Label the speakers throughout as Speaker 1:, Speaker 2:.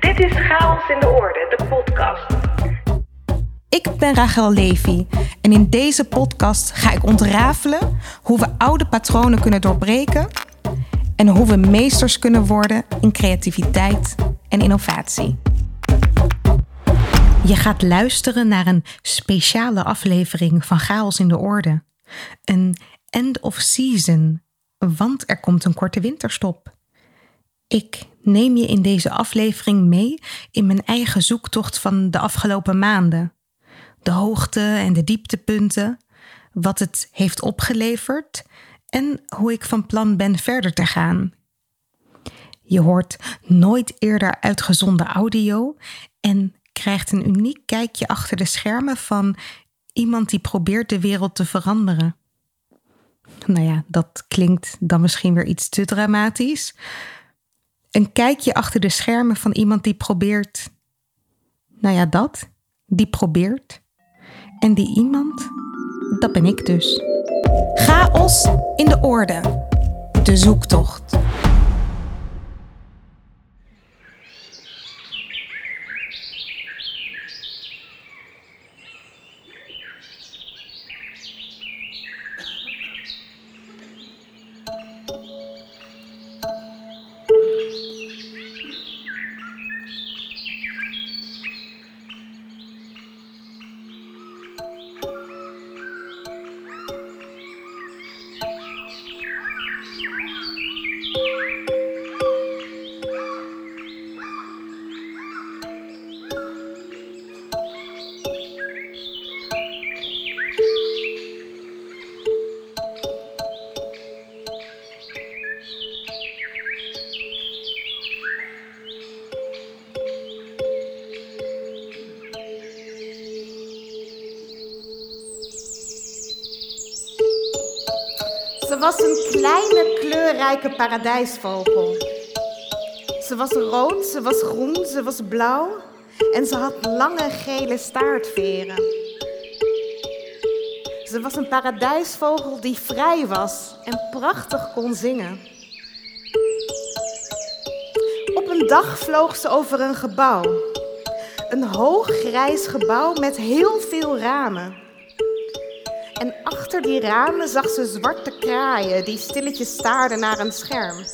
Speaker 1: Dit is Chaos in de Orde, de podcast.
Speaker 2: Ik ben Rachel Levy en in deze podcast ga ik ontrafelen hoe we oude patronen kunnen doorbreken en hoe we meesters kunnen worden in creativiteit en innovatie. Je gaat luisteren naar een speciale aflevering van Chaos in de Orde. Een end of season, want er komt een korte winterstop. Ik neem je in deze aflevering mee in mijn eigen zoektocht van de afgelopen maanden. De hoogte en de dieptepunten, wat het heeft opgeleverd en hoe ik van plan ben verder te gaan. Je hoort nooit eerder uitgezonden audio en krijgt een uniek kijkje achter de schermen van iemand die probeert de wereld te veranderen. Nou ja, dat klinkt dan misschien weer iets te dramatisch. Een kijkje achter de schermen van iemand die probeert. Nou ja, dat. Die probeert. En die iemand, dat ben ik dus. Chaos in de orde. De zoektocht.
Speaker 3: Ze was een kleine, kleurrijke paradijsvogel. Ze was rood, ze was groen, ze was blauw en ze had lange gele staartveren. Ze was een paradijsvogel die vrij was en prachtig kon zingen. Op een dag vloog ze over een gebouw. Een hoog grijs gebouw met heel veel ramen. En achter die ramen zag ze zwarte kraaien die stilletjes staarden naar een scherm.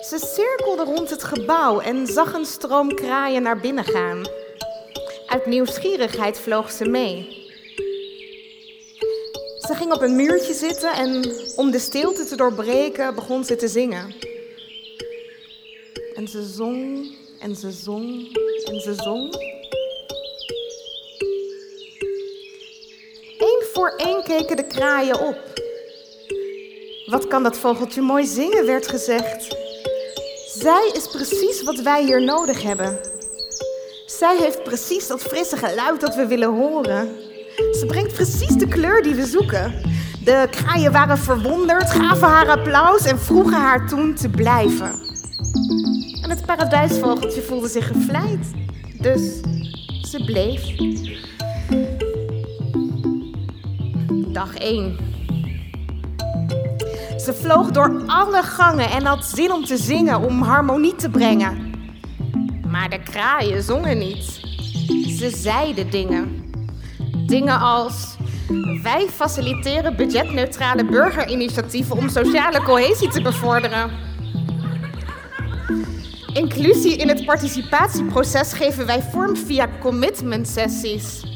Speaker 3: Ze cirkelde rond het gebouw en zag een stroom kraaien naar binnen gaan. Uit nieuwsgierigheid vloog ze mee. Ze ging op een muurtje zitten en om de stilte te doorbreken begon ze te zingen. En ze zong en ze zong en ze zong. Voor één keken de kraaien op. Wat kan dat vogeltje mooi zingen, werd gezegd. Zij is precies wat wij hier nodig hebben. Zij heeft precies dat frisse geluid dat we willen horen. Ze brengt precies de kleur die we zoeken. De kraaien waren verwonderd, gaven haar applaus en vroegen haar toen te blijven. En het paradijsvogeltje voelde zich gevleid. Dus ze bleef. Dag 1. Ze vloog door alle gangen en had zin om te zingen, om harmonie te brengen. Maar de kraaien zongen niet. Ze zeiden dingen. Dingen als: Wij faciliteren budgetneutrale burgerinitiatieven om sociale cohesie te bevorderen. Inclusie in het participatieproces geven wij vorm via commitment sessies.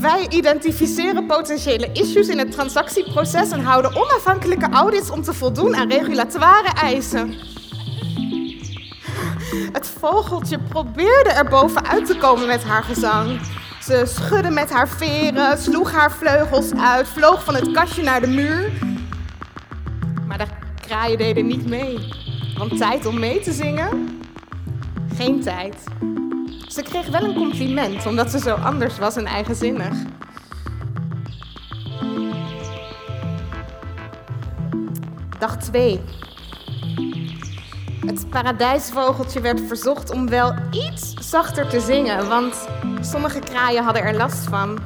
Speaker 3: Wij identificeren potentiële issues in het transactieproces en houden onafhankelijke audits om te voldoen aan regulatoire eisen. Het vogeltje probeerde er bovenuit te komen met haar gezang. Ze schudde met haar veren, sloeg haar vleugels uit, vloog van het kastje naar de muur. Maar de kraaien deden niet mee. Want tijd om mee te zingen? Geen tijd. Ze kreeg wel een compliment omdat ze zo anders was en eigenzinnig. Dag 2. Het paradijsvogeltje werd verzocht om wel iets zachter te zingen, want sommige kraaien hadden er last van.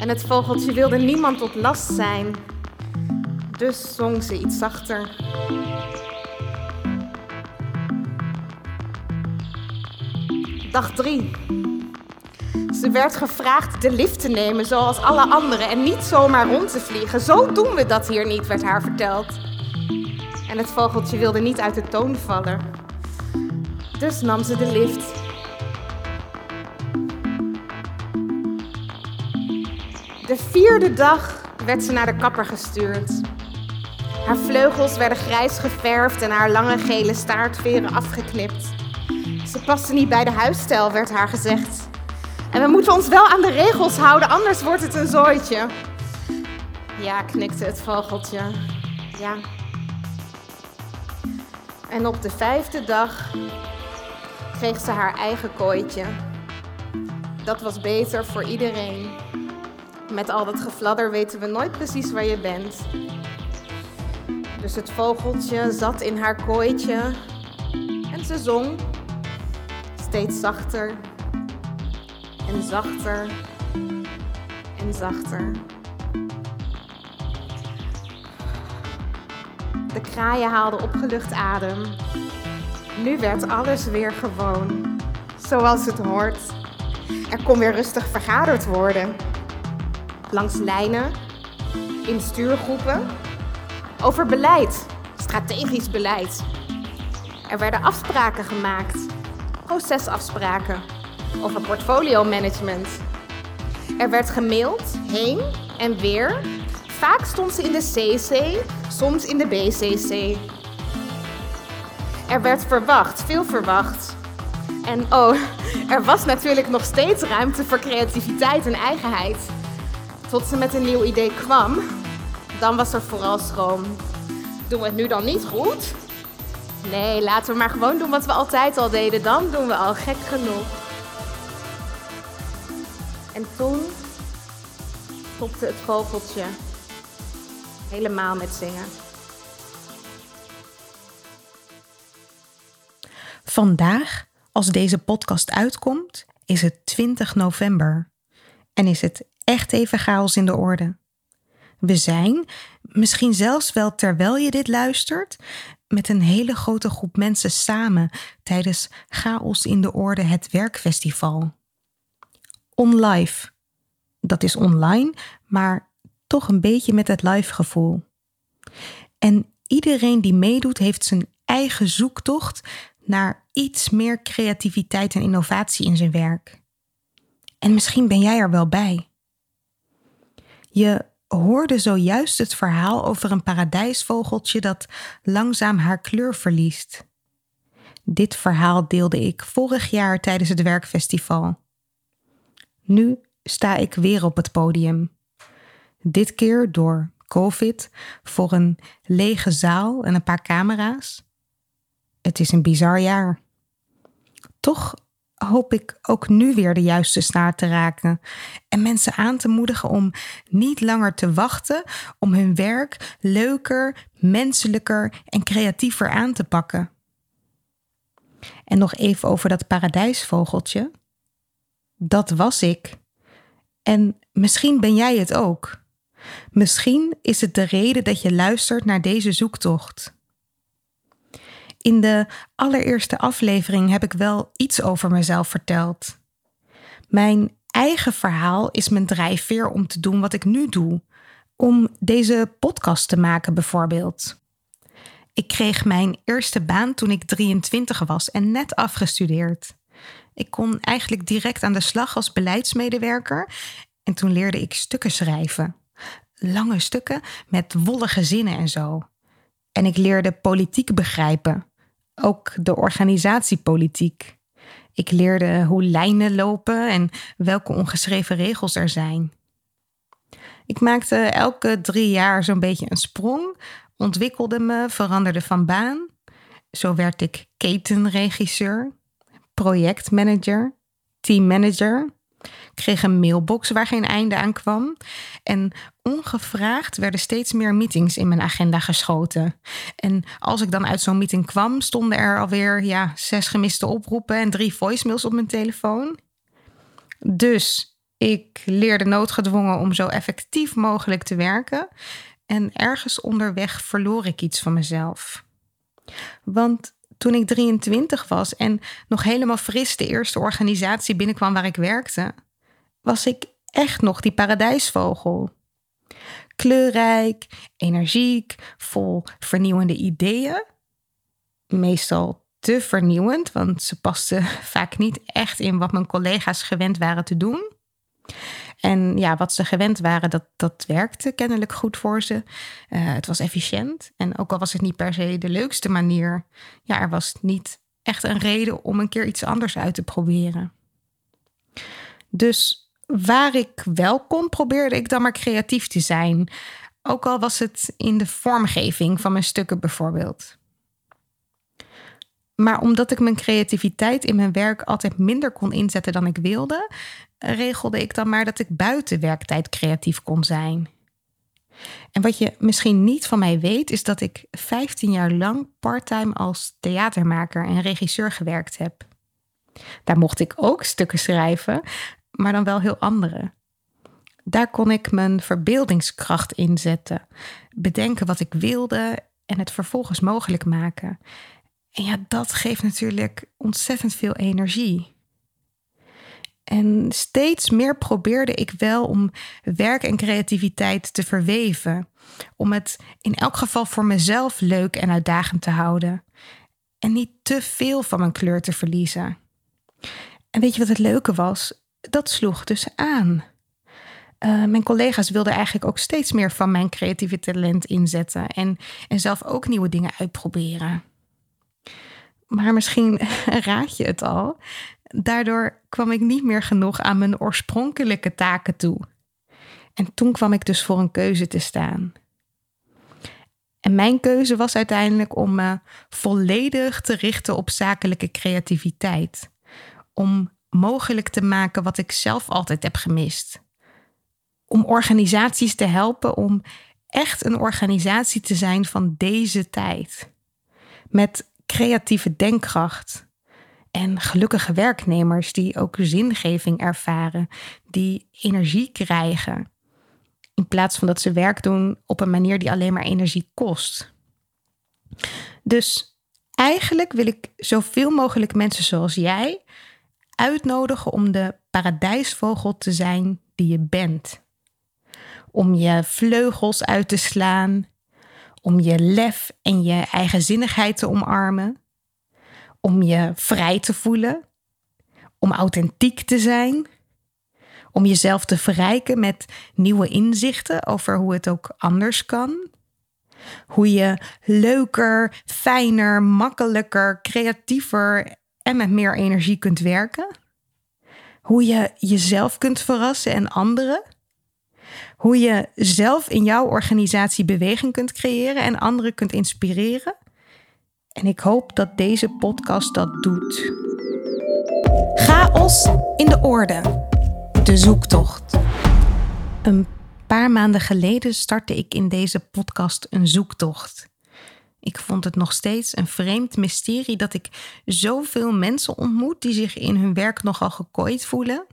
Speaker 3: En het vogeltje wilde niemand tot last zijn. Dus zong ze iets zachter. Dag 3. Ze werd gevraagd de lift te nemen zoals alle anderen en niet zomaar rond te vliegen. Zo doen we dat hier niet, werd haar verteld. En het vogeltje wilde niet uit de toon vallen. Dus nam ze de lift. De vierde dag werd ze naar de kapper gestuurd. Haar vleugels werden grijs geverfd en haar lange gele staartveren afgeknipt. Ze paste niet bij de huisstijl, werd haar gezegd. En we moeten ons wel aan de regels houden, anders wordt het een zooitje. Ja, knikte het vogeltje. Ja. En op de vijfde dag kreeg ze haar eigen kooitje. Dat was beter voor iedereen. Met al dat gefladder weten we nooit precies waar je bent. Dus het vogeltje zat in haar kooitje en ze zong steeds zachter en zachter en zachter. De kraaien haalden opgelucht adem. Nu werd alles weer gewoon, zoals het hoort. Er kon weer rustig vergaderd worden. Langs lijnen, in stuurgroepen, over beleid, strategisch beleid. Er werden afspraken gemaakt, procesafspraken over portfolio management. Er werd gemaild, heen en weer. Vaak stond ze in de CC, soms in de BCC. Er werd verwacht, veel verwacht. En oh, er was natuurlijk nog steeds ruimte voor creativiteit en eigenheid. Tot ze met een nieuw idee kwam, dan was er vooral schroom. Doen we het nu dan niet goed? Nee, laten we maar gewoon doen wat we altijd al deden. Dan doen we al gek genoeg. En toen stopte het vogeltje helemaal met zingen.
Speaker 2: Vandaag, als deze podcast uitkomt, is het 20 november. En is het echt even chaos in de orde. We zijn, misschien zelfs wel terwijl je dit luistert, met een hele grote groep mensen samen tijdens Chaos in de Orde het werkfestival. OnLive. Dat is online, maar toch een beetje met het live gevoel. En iedereen die meedoet heeft zijn eigen zoektocht naar iets meer creativiteit en innovatie in zijn werk. En misschien ben jij er wel bij. Je hoorde zojuist het verhaal over een paradijsvogeltje dat langzaam haar kleur verliest. Dit verhaal deelde ik vorig jaar tijdens het werkfestival. Nu sta ik weer op het podium. Dit keer door COVID voor een lege zaal en een paar camera's. Het is een bizar jaar. Toch hoop ik ook nu weer de juiste snaar te raken en mensen aan te moedigen om niet langer te wachten om hun werk leuker, menselijker en creatiever aan te pakken. En nog even over dat paradijsvogeltje. Dat was ik. En misschien ben jij het ook. Misschien is het de reden dat je luistert naar deze zoektocht. In de allereerste aflevering heb ik wel iets over mezelf verteld. Mijn eigen verhaal is mijn drijfveer om te doen wat ik nu doe. Om deze podcast te maken, bijvoorbeeld. Ik kreeg mijn eerste baan toen ik 23 was en net afgestudeerd. Ik kon eigenlijk direct aan de slag als beleidsmedewerker en toen leerde ik stukken schrijven. Lange stukken met wollige zinnen en zo. En ik leerde politiek begrijpen ook de organisatiepolitiek. Ik leerde hoe lijnen lopen en welke ongeschreven regels er zijn. Ik maakte elke drie jaar zo'n beetje een sprong, ontwikkelde me, veranderde van baan. Zo werd ik ketenregisseur, projectmanager, teammanager kreeg een mailbox waar geen einde aan kwam. En ongevraagd werden steeds meer meetings in mijn agenda geschoten. En als ik dan uit zo'n meeting kwam, stonden er alweer ja, zes gemiste oproepen en drie voicemails op mijn telefoon. Dus ik leerde noodgedwongen om zo effectief mogelijk te werken. en ergens onderweg verloor ik iets van mezelf. Want toen ik 23 was en nog helemaal fris de eerste organisatie binnenkwam waar ik werkte, was ik echt nog die paradijsvogel. Kleurrijk, energiek, vol vernieuwende ideeën. Meestal te vernieuwend, want ze pasten vaak niet echt in wat mijn collega's gewend waren te doen. En ja, wat ze gewend waren, dat, dat werkte kennelijk goed voor ze. Uh, het was efficiënt. En ook al was het niet per se de leukste manier, ja, er was niet echt een reden om een keer iets anders uit te proberen. Dus waar ik wel kon, probeerde ik dan maar creatief te zijn. Ook al was het in de vormgeving van mijn stukken bijvoorbeeld. Maar omdat ik mijn creativiteit in mijn werk altijd minder kon inzetten dan ik wilde, regelde ik dan maar dat ik buiten werktijd creatief kon zijn. En wat je misschien niet van mij weet, is dat ik 15 jaar lang parttime als theatermaker en regisseur gewerkt heb. Daar mocht ik ook stukken schrijven, maar dan wel heel andere. Daar kon ik mijn verbeeldingskracht inzetten, bedenken wat ik wilde en het vervolgens mogelijk maken. En ja, dat geeft natuurlijk ontzettend veel energie. En steeds meer probeerde ik wel om werk en creativiteit te verweven. Om het in elk geval voor mezelf leuk en uitdagend te houden. En niet te veel van mijn kleur te verliezen. En weet je wat het leuke was? Dat sloeg dus aan. Uh, mijn collega's wilden eigenlijk ook steeds meer van mijn creatieve talent inzetten en, en zelf ook nieuwe dingen uitproberen. Maar misschien raad je het al. Daardoor kwam ik niet meer genoeg aan mijn oorspronkelijke taken toe. En toen kwam ik dus voor een keuze te staan. En mijn keuze was uiteindelijk om me volledig te richten op zakelijke creativiteit. Om mogelijk te maken wat ik zelf altijd heb gemist. Om organisaties te helpen om echt een organisatie te zijn van deze tijd. Met creatieve denkkracht en gelukkige werknemers die ook zingeving ervaren, die energie krijgen. In plaats van dat ze werk doen op een manier die alleen maar energie kost. Dus eigenlijk wil ik zoveel mogelijk mensen zoals jij uitnodigen om de paradijsvogel te zijn die je bent. Om je vleugels uit te slaan, om je lef en je eigenzinnigheid te omarmen, om je vrij te voelen, om authentiek te zijn, om jezelf te verrijken met nieuwe inzichten over hoe het ook anders kan. Hoe je leuker, fijner, makkelijker, creatiever en met meer energie kunt werken. Hoe je jezelf kunt verrassen en anderen. Hoe je zelf in jouw organisatie beweging kunt creëren en anderen kunt inspireren. En ik hoop dat deze podcast dat doet. Chaos in de orde. De zoektocht. Een paar maanden geleden startte ik in deze podcast een zoektocht. Ik vond het nog steeds een vreemd mysterie dat ik zoveel mensen ontmoet die zich in hun werk nogal gekooid voelen,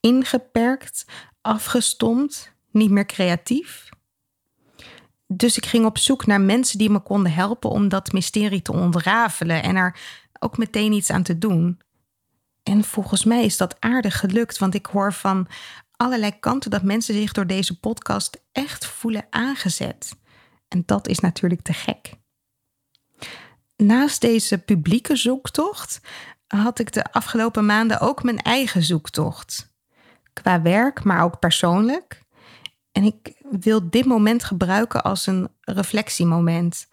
Speaker 2: ingeperkt, afgestomd, niet meer creatief. Dus ik ging op zoek naar mensen die me konden helpen om dat mysterie te ontrafelen en er ook meteen iets aan te doen. En volgens mij is dat aardig gelukt, want ik hoor van allerlei kanten dat mensen zich door deze podcast echt voelen aangezet. En dat is natuurlijk te gek. Naast deze publieke zoektocht had ik de afgelopen maanden ook mijn eigen zoektocht. Qua werk, maar ook persoonlijk. En ik wil dit moment gebruiken als een reflectiemoment.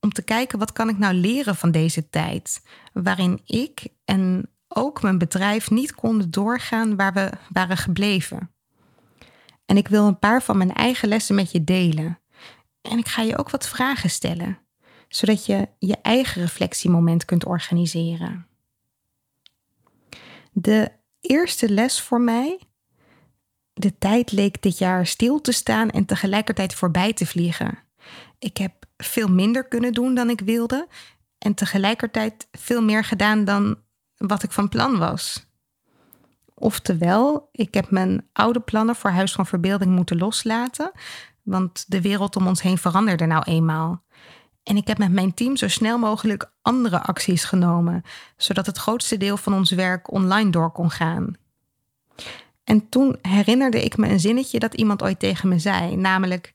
Speaker 2: Om te kijken wat kan ik nou leren van deze tijd. Waarin ik en ook mijn bedrijf niet konden doorgaan waar we waren gebleven. En ik wil een paar van mijn eigen lessen met je delen. En ik ga je ook wat vragen stellen, zodat je je eigen reflectiemoment kunt organiseren. De eerste les voor mij. De tijd leek dit jaar stil te staan en tegelijkertijd voorbij te vliegen. Ik heb veel minder kunnen doen dan ik wilde en tegelijkertijd veel meer gedaan dan wat ik van plan was. Oftewel, ik heb mijn oude plannen voor Huis van Verbeelding moeten loslaten, want de wereld om ons heen veranderde nou eenmaal. En ik heb met mijn team zo snel mogelijk andere acties genomen, zodat het grootste deel van ons werk online door kon gaan. En toen herinnerde ik me een zinnetje dat iemand ooit tegen me zei, namelijk: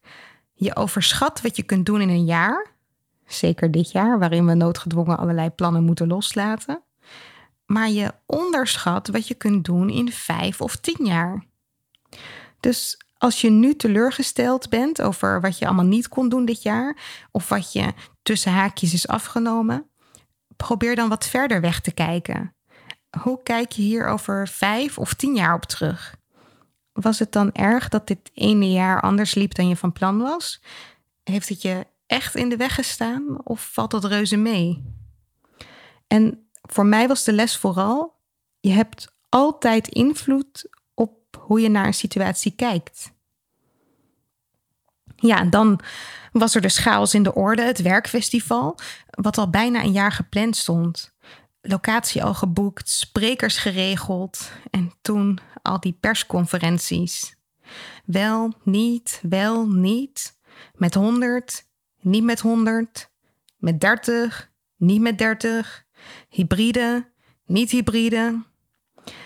Speaker 2: Je overschat wat je kunt doen in een jaar, zeker dit jaar, waarin we noodgedwongen allerlei plannen moeten loslaten, maar je onderschat wat je kunt doen in vijf of tien jaar. Dus als je nu teleurgesteld bent over wat je allemaal niet kon doen dit jaar, of wat je tussen haakjes is afgenomen, probeer dan wat verder weg te kijken. Hoe kijk je hier over vijf of tien jaar op terug? Was het dan erg dat dit ene jaar anders liep dan je van plan was? Heeft het je echt in de weg gestaan of valt dat reuze mee? En voor mij was de les vooral: je hebt altijd invloed op hoe je naar een situatie kijkt. Ja, dan was er de chaos in de orde, het werkfestival, wat al bijna een jaar gepland stond. Locatie al geboekt, sprekers geregeld en toen al die persconferenties. Wel, niet, wel, niet. Met 100, niet met 100. Met 30, niet met 30. Hybride, niet hybride.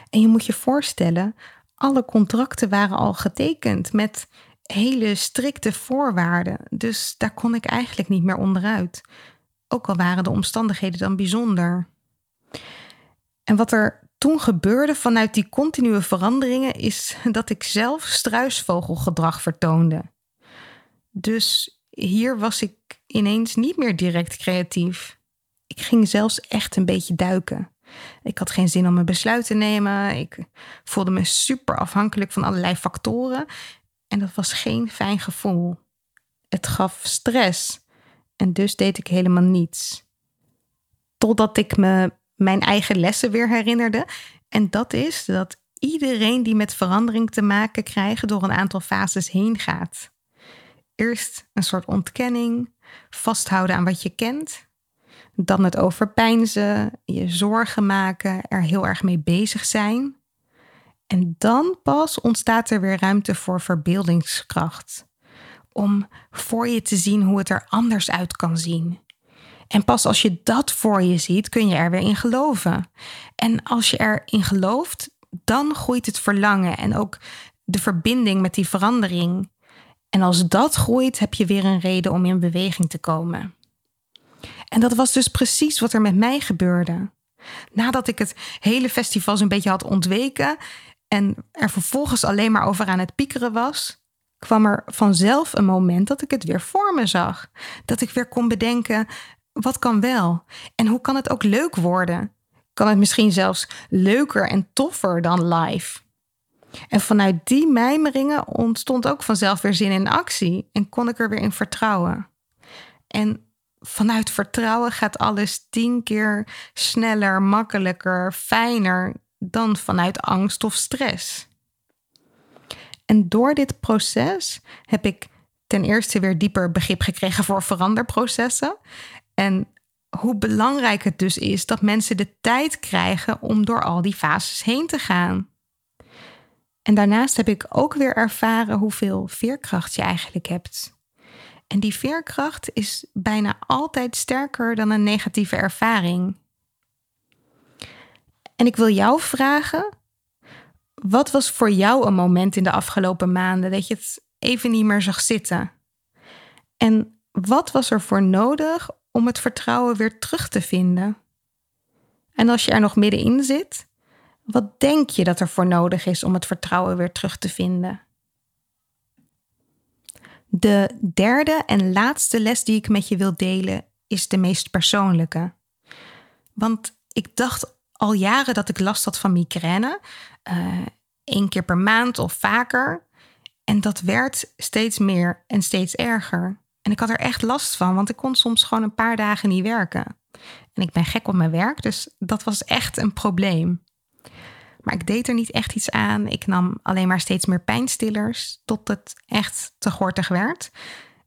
Speaker 2: En je moet je voorstellen, alle contracten waren al getekend met hele strikte voorwaarden. Dus daar kon ik eigenlijk niet meer onderuit. Ook al waren de omstandigheden dan bijzonder. En wat er toen gebeurde vanuit die continue veranderingen is dat ik zelf struisvogelgedrag vertoonde. Dus hier was ik ineens niet meer direct creatief. Ik ging zelfs echt een beetje duiken. Ik had geen zin om een besluit te nemen. Ik voelde me super afhankelijk van allerlei factoren. En dat was geen fijn gevoel. Het gaf stress. En dus deed ik helemaal niets. Totdat ik me mijn eigen lessen weer herinnerde. En dat is dat iedereen die met verandering te maken krijgt door een aantal fases heen gaat. Eerst een soort ontkenning, vasthouden aan wat je kent. Dan het overpijnzen, je zorgen maken, er heel erg mee bezig zijn. En dan pas ontstaat er weer ruimte voor verbeeldingskracht. Om voor je te zien hoe het er anders uit kan zien. En pas als je dat voor je ziet, kun je er weer in geloven. En als je erin gelooft, dan groeit het verlangen en ook de verbinding met die verandering. En als dat groeit, heb je weer een reden om in beweging te komen. En dat was dus precies wat er met mij gebeurde. Nadat ik het hele festival zo'n beetje had ontweken en er vervolgens alleen maar over aan het piekeren was, kwam er vanzelf een moment dat ik het weer voor me zag. Dat ik weer kon bedenken: wat kan wel? En hoe kan het ook leuk worden? Kan het misschien zelfs leuker en toffer dan live? En vanuit die mijmeringen ontstond ook vanzelf weer zin in actie en kon ik er weer in vertrouwen. En vanuit vertrouwen gaat alles tien keer sneller, makkelijker, fijner dan vanuit angst of stress. En door dit proces heb ik ten eerste weer dieper begrip gekregen voor veranderprocessen. En hoe belangrijk het dus is dat mensen de tijd krijgen om door al die fases heen te gaan. En daarnaast heb ik ook weer ervaren hoeveel veerkracht je eigenlijk hebt. En die veerkracht is bijna altijd sterker dan een negatieve ervaring. En ik wil jou vragen: wat was voor jou een moment in de afgelopen maanden dat je het even niet meer zag zitten? En wat was er voor nodig om het vertrouwen weer terug te vinden? En als je er nog middenin zit, wat denk je dat er voor nodig is om het vertrouwen weer terug te vinden? De derde en laatste les die ik met je wil delen is de meest persoonlijke. Want ik dacht al jaren dat ik last had van migraine. Uh, één keer per maand of vaker. En dat werd steeds meer en steeds erger. En ik had er echt last van, want ik kon soms gewoon een paar dagen niet werken. En ik ben gek op mijn werk, dus dat was echt een probleem. Maar ik deed er niet echt iets aan. Ik nam alleen maar steeds meer pijnstillers tot het echt te gortig werd.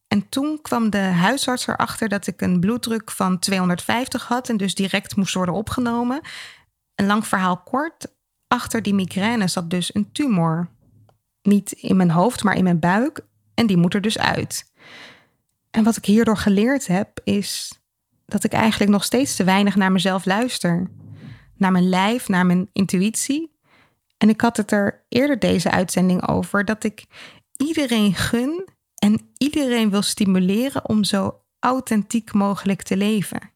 Speaker 2: En toen kwam de huisarts erachter dat ik een bloeddruk van 250 had en dus direct moest worden opgenomen. Een lang verhaal kort, achter die migraine zat dus een tumor. Niet in mijn hoofd, maar in mijn buik. en die moet er dus uit. En wat ik hierdoor geleerd heb, is dat ik eigenlijk nog steeds te weinig naar mezelf luister. Naar mijn lijf, naar mijn intuïtie. En ik had het er eerder deze uitzending over dat ik iedereen gun en iedereen wil stimuleren om zo authentiek mogelijk te leven.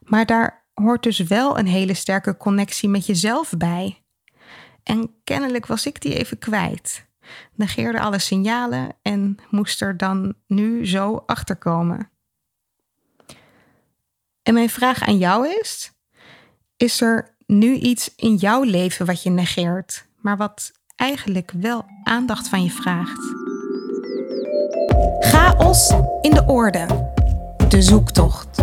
Speaker 2: Maar daar hoort dus wel een hele sterke connectie met jezelf bij. En kennelijk was ik die even kwijt. Negeerde alle signalen en moest er dan nu zo achterkomen. En mijn vraag aan jou is: is er nu iets in jouw leven wat je negeert, maar wat eigenlijk wel aandacht van je vraagt? Chaos in de orde. De zoektocht.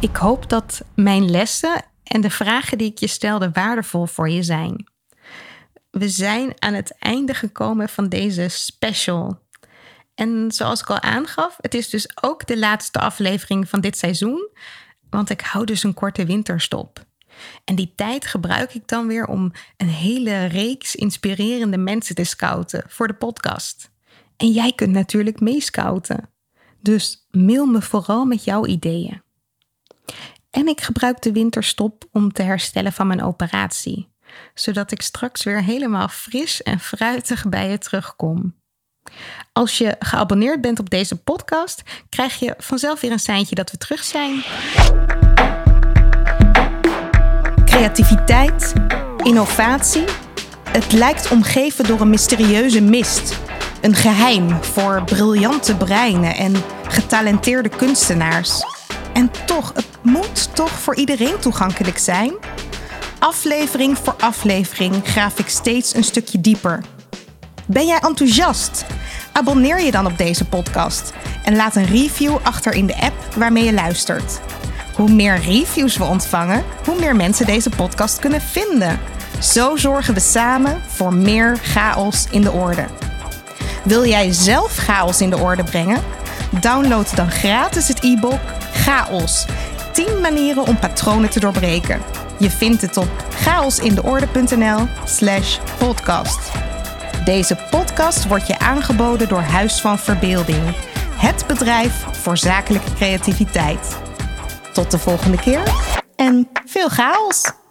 Speaker 2: Ik hoop dat mijn lessen en de vragen die ik je stelde waardevol voor je zijn. We zijn aan het einde gekomen van deze special. En zoals ik al aangaf, het is dus ook de laatste aflevering van dit seizoen, want ik hou dus een korte winterstop. En die tijd gebruik ik dan weer om een hele reeks inspirerende mensen te scouten voor de podcast. En jij kunt natuurlijk meescouten. Dus mail me vooral met jouw ideeën. En ik gebruik de winterstop om te herstellen van mijn operatie, zodat ik straks weer helemaal fris en fruitig bij je terugkom. Als je geabonneerd bent op deze podcast, krijg je vanzelf weer een seintje dat we terug zijn. Creativiteit, innovatie. Het lijkt omgeven door een mysterieuze mist. Een geheim voor briljante breinen en getalenteerde kunstenaars. En toch, het moet toch voor iedereen toegankelijk zijn? Aflevering voor aflevering graaf ik steeds een stukje dieper. Ben jij enthousiast? Abonneer je dan op deze podcast en laat een review achter in de app waarmee je luistert. Hoe meer reviews we ontvangen, hoe meer mensen deze podcast kunnen vinden. Zo zorgen we samen voor meer chaos in de orde. Wil jij zelf chaos in de orde brengen? Download dan gratis het e-book Chaos. 10 manieren om patronen te doorbreken. Je vindt het op chaosindeorde.nl/slash podcast. Deze podcast wordt je aangeboden door Huis van Verbeelding, het bedrijf voor zakelijke creativiteit. Tot de volgende keer en veel chaos!